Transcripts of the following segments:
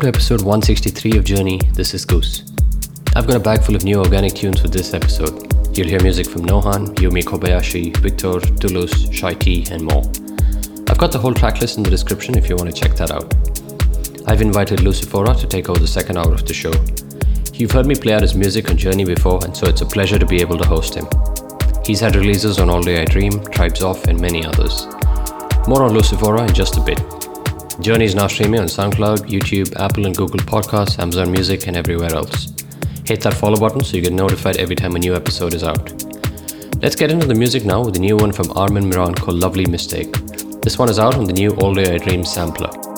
To episode 163 of Journey. This is Goos. I've got a bag full of new organic tunes for this episode. You'll hear music from Nohan, Yumi Kobayashi, Victhor, Dulus, Shai T, and more. I've got the whole tracklist in the description if you want to check that out. I've invited Lucefora to take over the second hour of the show. You've heard me play out his music on Journey before, and so it's a pleasure to be able to host him. He's had releases on All Day I Dream, Tribes Off, and many others. More on Lucefora in just a bit. Journey is now streaming on SoundCloud, YouTube, Apple and Google Podcasts, Amazon Music, and everywhere else. Hit that follow button so you get notified every time a new episode is out. Let's get into the music now with a new one from Armen Miran called Lovely Mistake. This one is out on the new All Day I Dream sampler.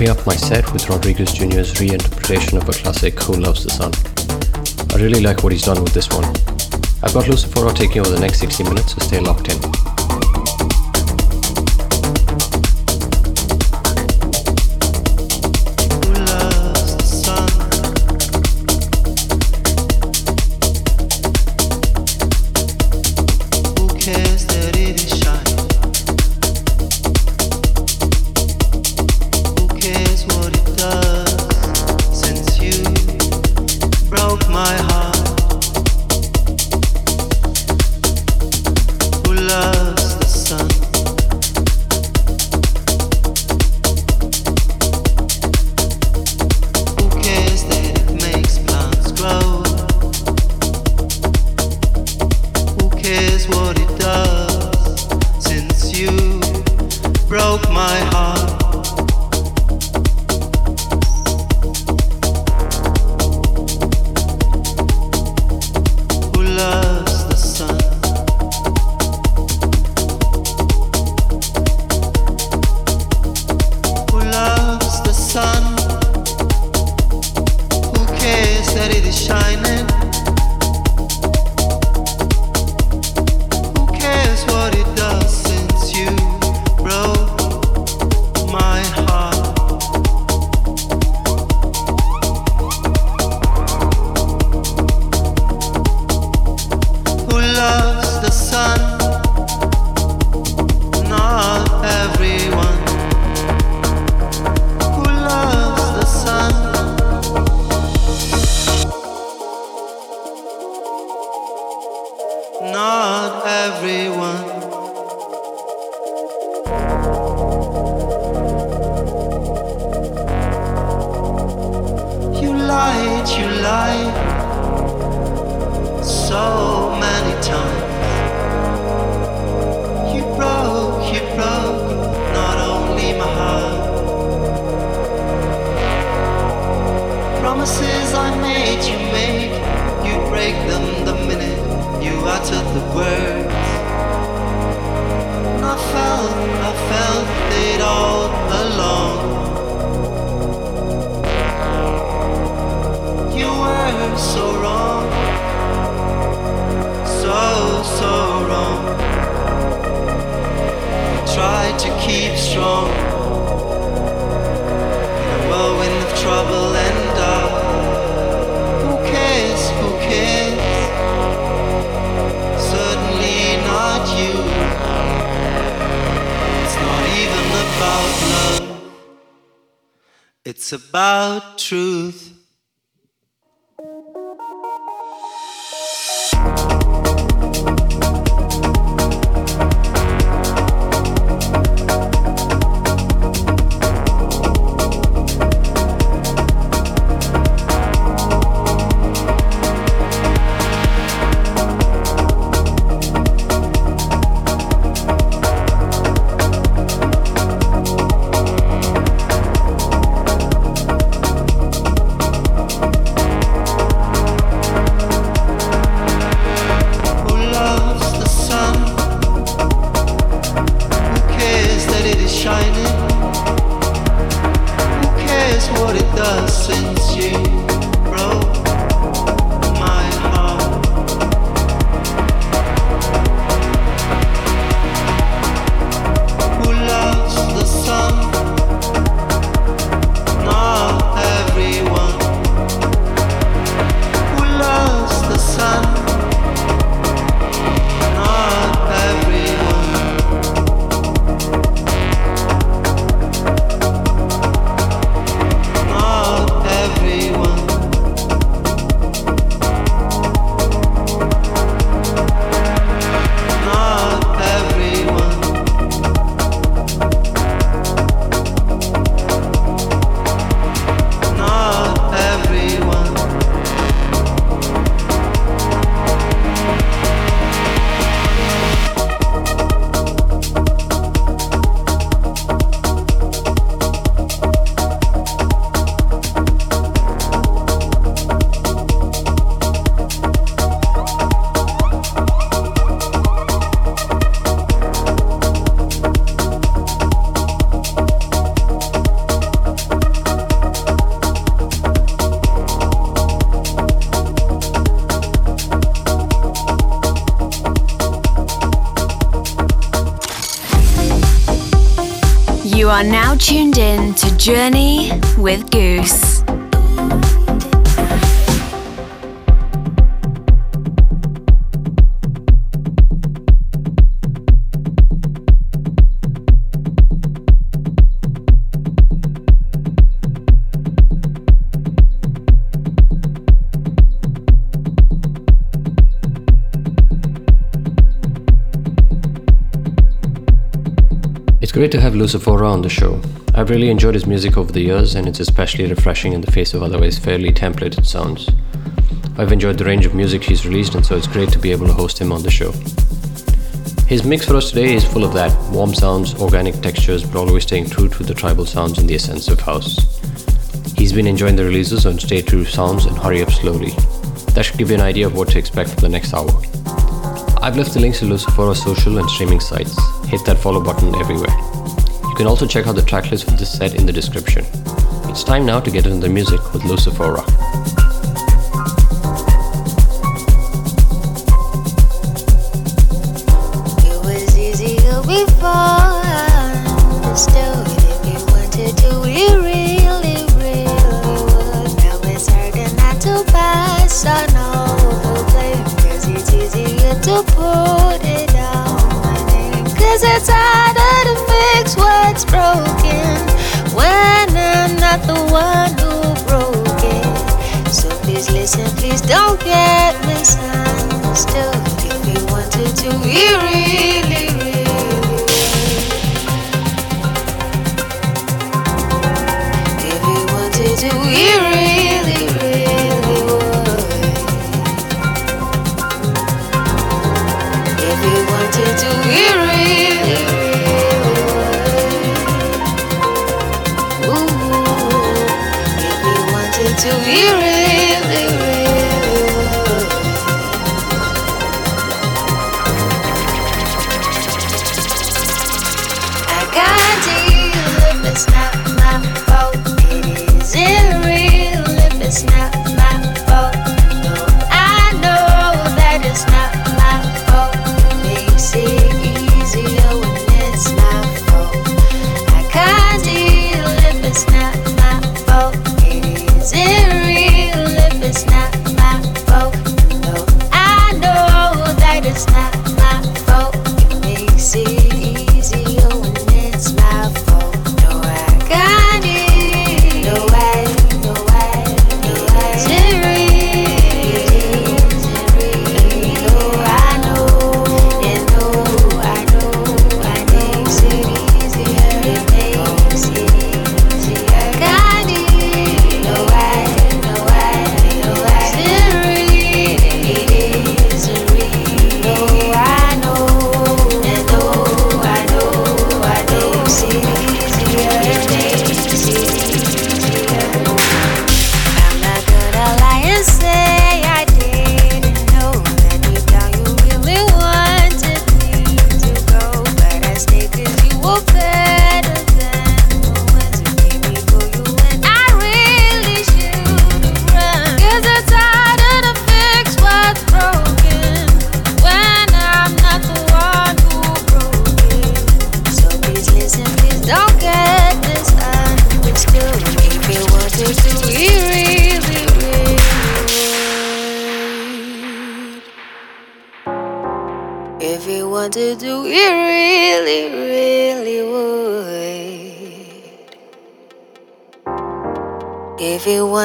Wrapping up my set with Rodriguez Jr.'s reinterpretation of a classic Who Loves the Sun. I really like what he's done with this one. I've got Lucefora taking over the next 60 minutes, so stay locked in. Tuned in to Journey with Goos. Great to have Lucefora on the show. I've really enjoyed his music over the years, and it's especially refreshing in the face of otherwise fairly templated sounds. I've enjoyed the range of music he's released, and so it's great to be able to host him on the show. His mix for us today is full of that warm sounds, organic textures, but always staying true to the tribal sounds and the essence of house. He's been enjoying the releases on Stay True Sounds and Hurry Up Slowly. That should give you an idea of what to expect for the next hour. I've left the links to Lucefora's social and streaming sites hit that follow button everywhere. You can also check out the tracklist for this set in the description. It's time now to get into the music with Lucefora.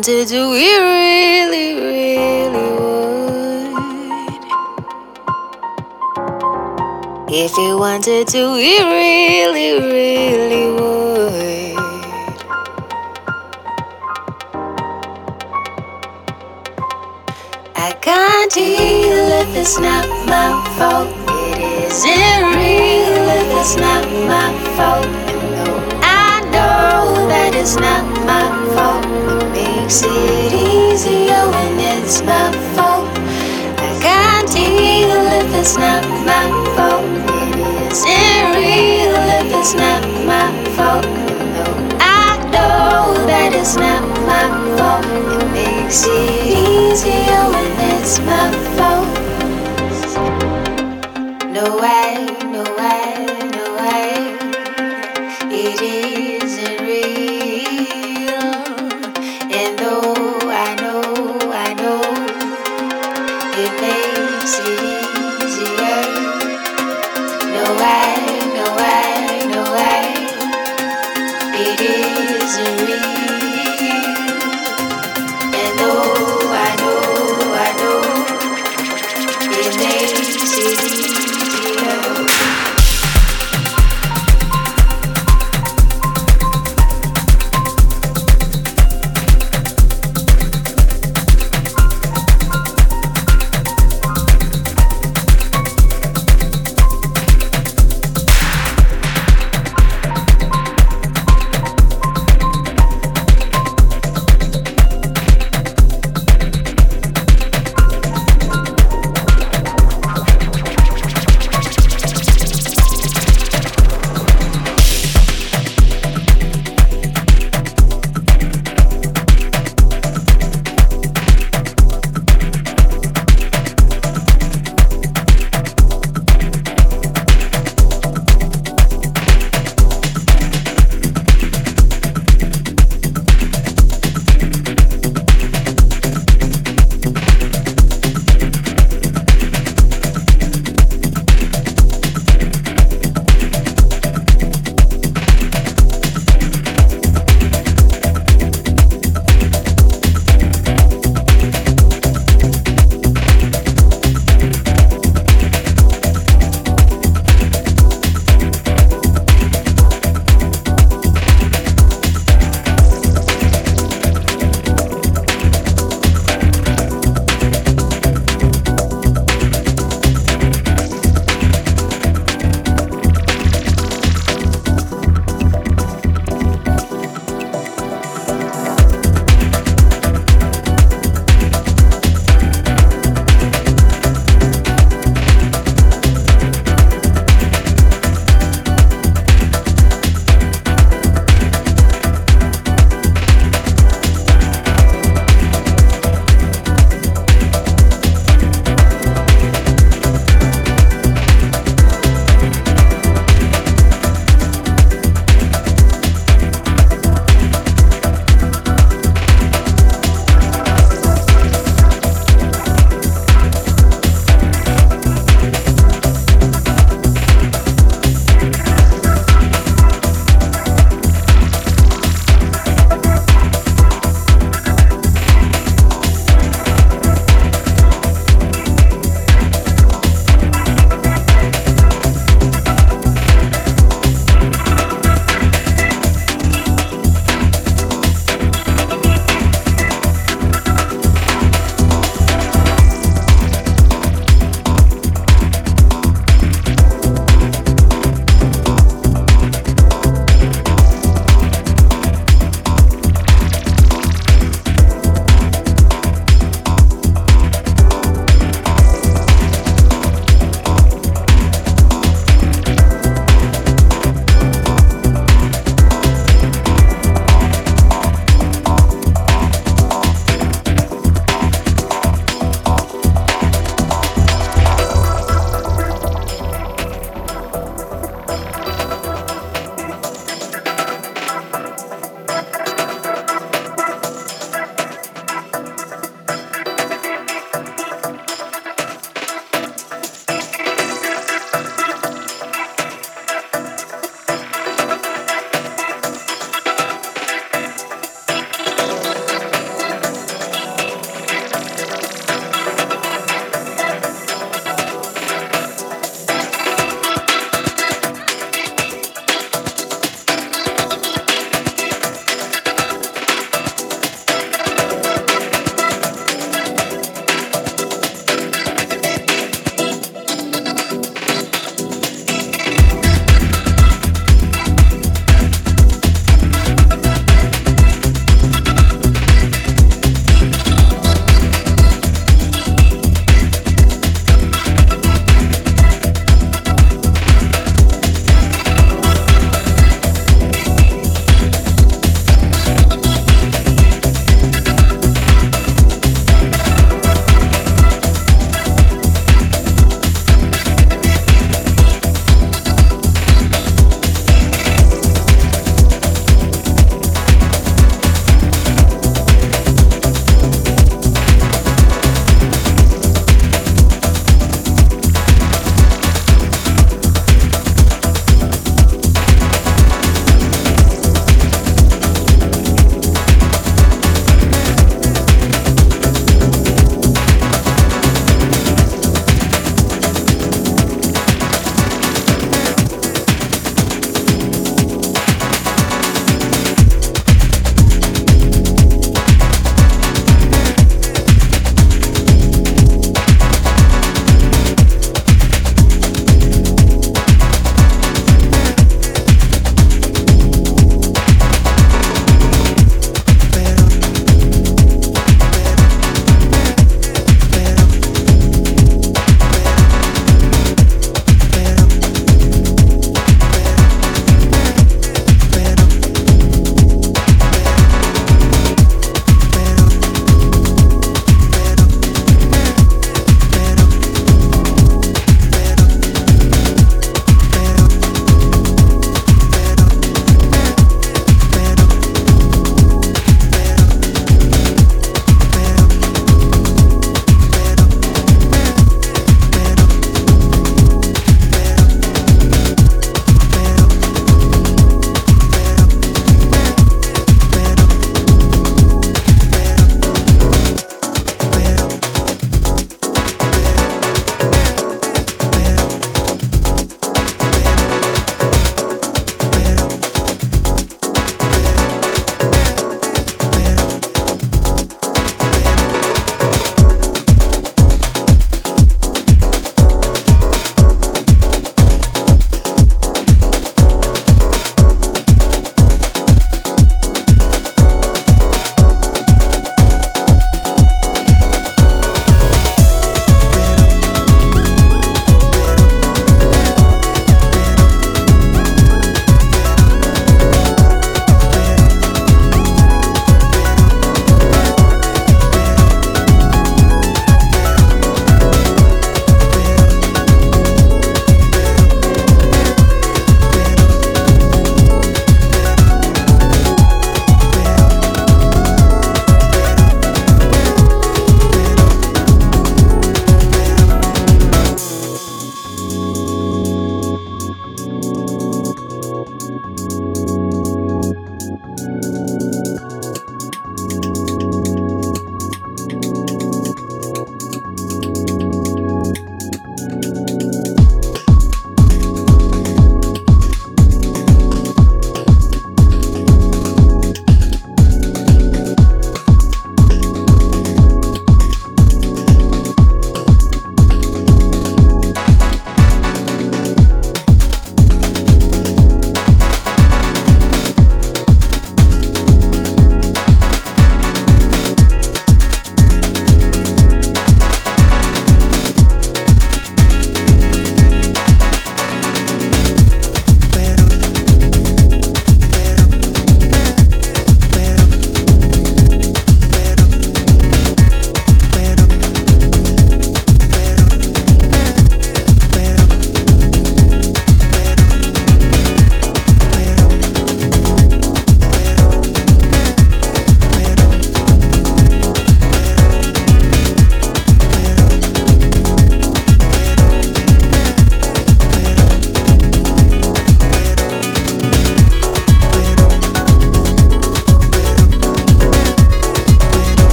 Wanted to, we really, really would. If you wanted to, we really, really would. I can't deal if it's not my fault. It isn't real if it's not my fault. It's not my fault. It makes it easier when it's my fault. I can't deal if it's not my fault. It isn't real if it's not my fault. No, I know that it's not my fault. It makes it easier when it's my fault. No way,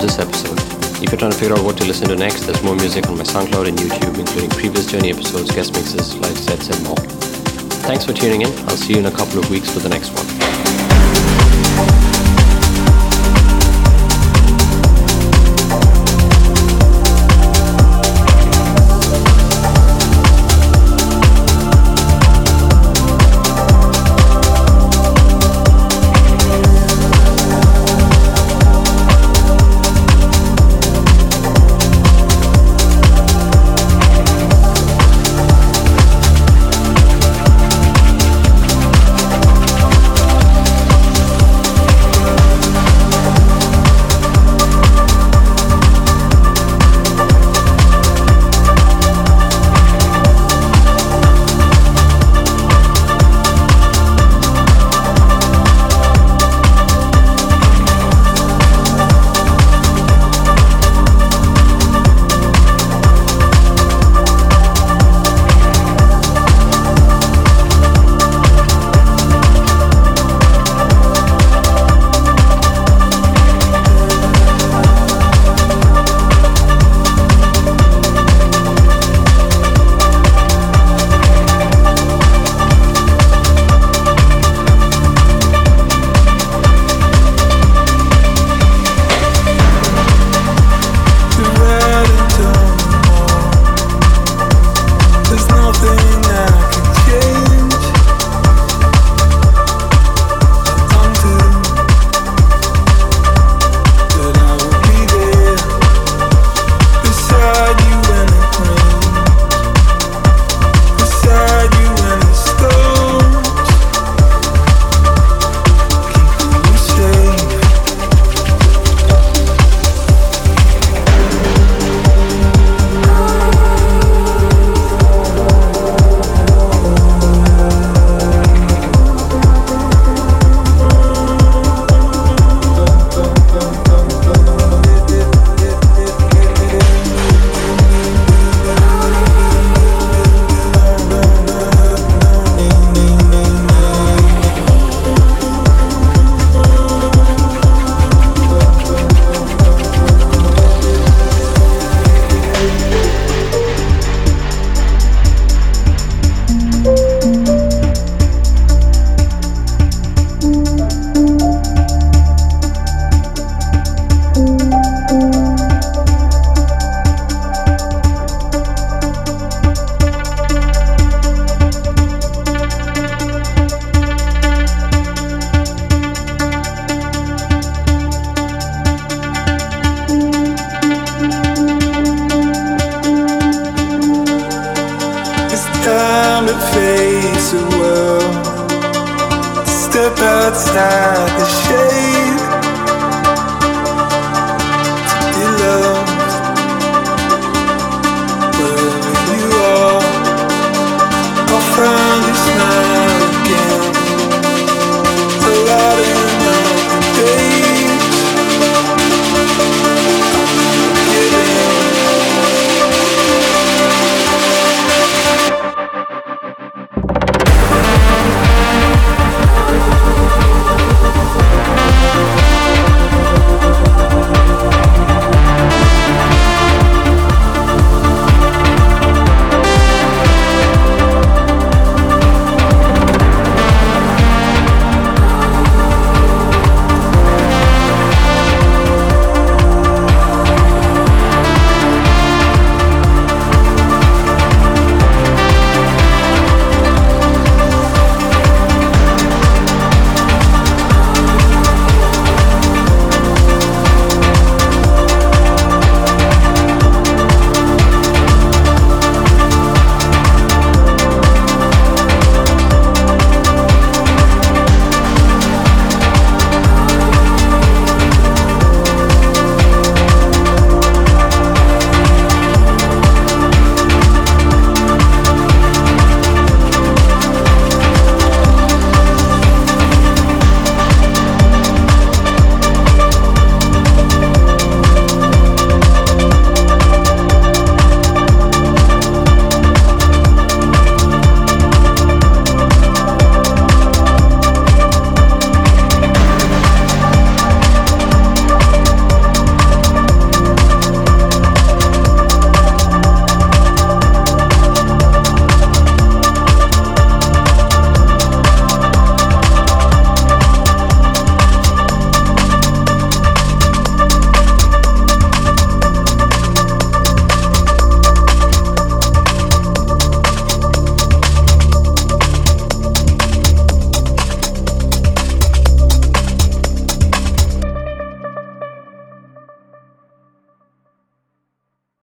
on this episode. If you're trying to figure out what to listen to next, there's more music on my SoundCloud and YouTube, including previous Journey episodes, guest mixes, live sets, and more. Thanks for tuning in. I'll see you in a couple of weeks for the next